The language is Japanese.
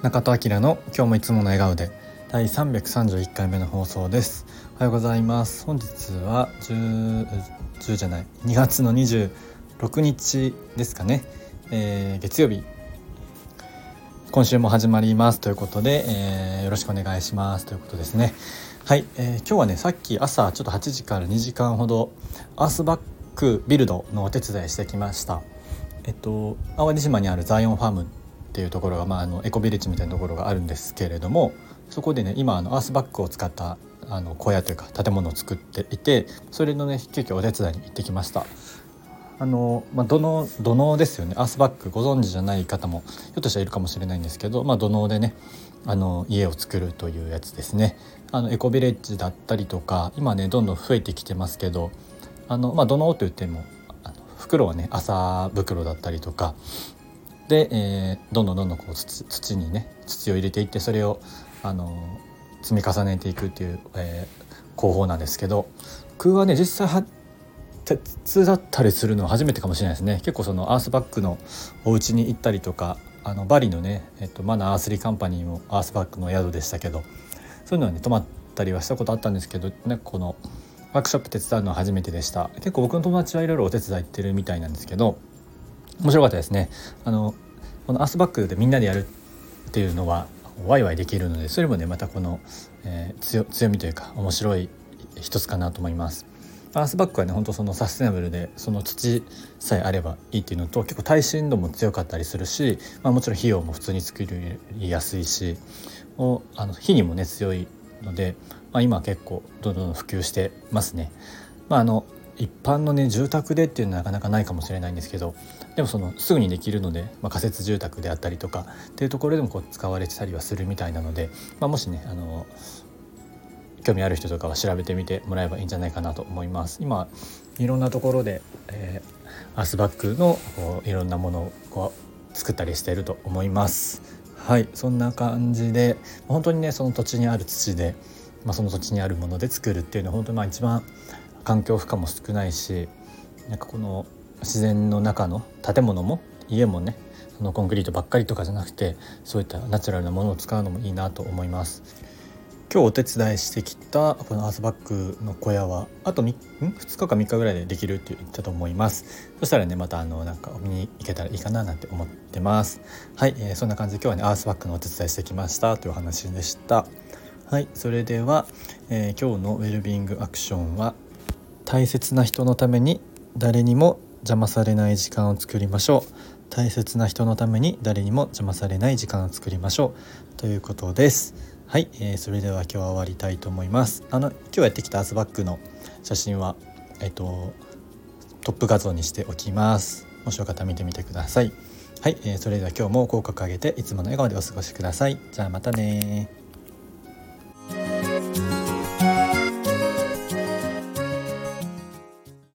中田明の今日もいつもの笑顔で第331回目の放送です。おはようございます。本日は 10, 10じゃない2月の26日ですかね、えー、月曜日。今週も始まります。ということで、えー、よろしくお願いします。ということですね。はい、えー、今日はねさっき朝ちょっと8時から2時間ほどアースバックビルドのお手伝いしてきました。えっと淡路島にあるザイオンファームっていうところが、まあ、あのエコビレッジみたいなところがあるんですけれどもそこでね今あのアースバッグを使ったあの小屋というか建物を作っていてそれのね急遽お手伝いに行ってきました。あのまあ、土の土のですよねアースバッグご存知じゃない方もひょっとしたらいるかもしれないんですけど、まあ、土のでねあの家を作るというやつですねあのエコビレッジだったりとか今ねどんどん増えてきてますけどあの、まあ、土のといってもあの袋はね麻袋だったりとかで、えー、どんどんどんどんこう土土にね土を入れていってそれをあの積み重ねていくっていう、えー、工法なんですけど僕はね実際は鉄だったりするのは初めてかもしれないですね。結構そのアースバッグのお家に行ったりとかあのバリのね、えっと、マナーアースリーカンパニーもアースバッグの宿でしたけどそういうのはね泊まったりはしたことあったんですけどねこのワークショップ手伝うのは初めてでした。結構僕の友達はいろいろお手伝い行ってるみたいなんですけど面白かったですね。あのこのアースバックでみんなでやるっていうのはワイワイできるのでそれもねまたこの、えー、強みというか面白い一つかなと思います。アースバックはね本当そのサステナブルでその土さえあればいいっていうのと結構耐震度も強かったりするし、まあ、もちろん費用も普通に作りやすいしおあの火にもね強いので、まあ、今結構どんどん普及してますね。まあ、あの一般のね住宅でっていうのはなかなかないかもしれないんですけどでもそのすぐにできるので、まあ、仮設住宅であったりとかっていうところでもこう使われてたりはするみたいなので、まあ、もしねあの興味ある人とかは調べてみてもらえばいいんじゃないかなと思います。今いろんなところで、えー、アースバッグのこういろんなものをこう作ったりしていると思います。はいそんな感じで本当にねその土地にある土で、まあ、その土地にあるもので作るっていうのは本当にまあ一番環境負荷も少ないしなんかこの自然の中の建物も家もねそのコンクリートばっかりとかじゃなくてそういったナチュラルなものを使うのもいいなと思います。今日お手伝いしてきたこのアースバッグの小屋はあと 2, 2日か3日ぐらいでできるって言ったと思います。そしたらねまたあのなんか見に行けたらいいかななんて思ってます。はい、えー、そんな感じで今日はねアースバッグのお手伝いしてきました。というお話でした。はいそれでは、えー、今日のウェルビーイングアクションは大切な人のために誰にも邪魔されない時間を作りましょう。大切な人のために誰にも邪魔されない時間を作りましょう。ということです。はい、えー、それでは今日は終わりたいと思います。あの今日やってきたアースバッグの写真はえっ、とトップ画像にしておきます。もしよかったら見てみてください。はい、えー、それでは今日も口角上げていつもの笑顔でお過ごしください。じゃあまたね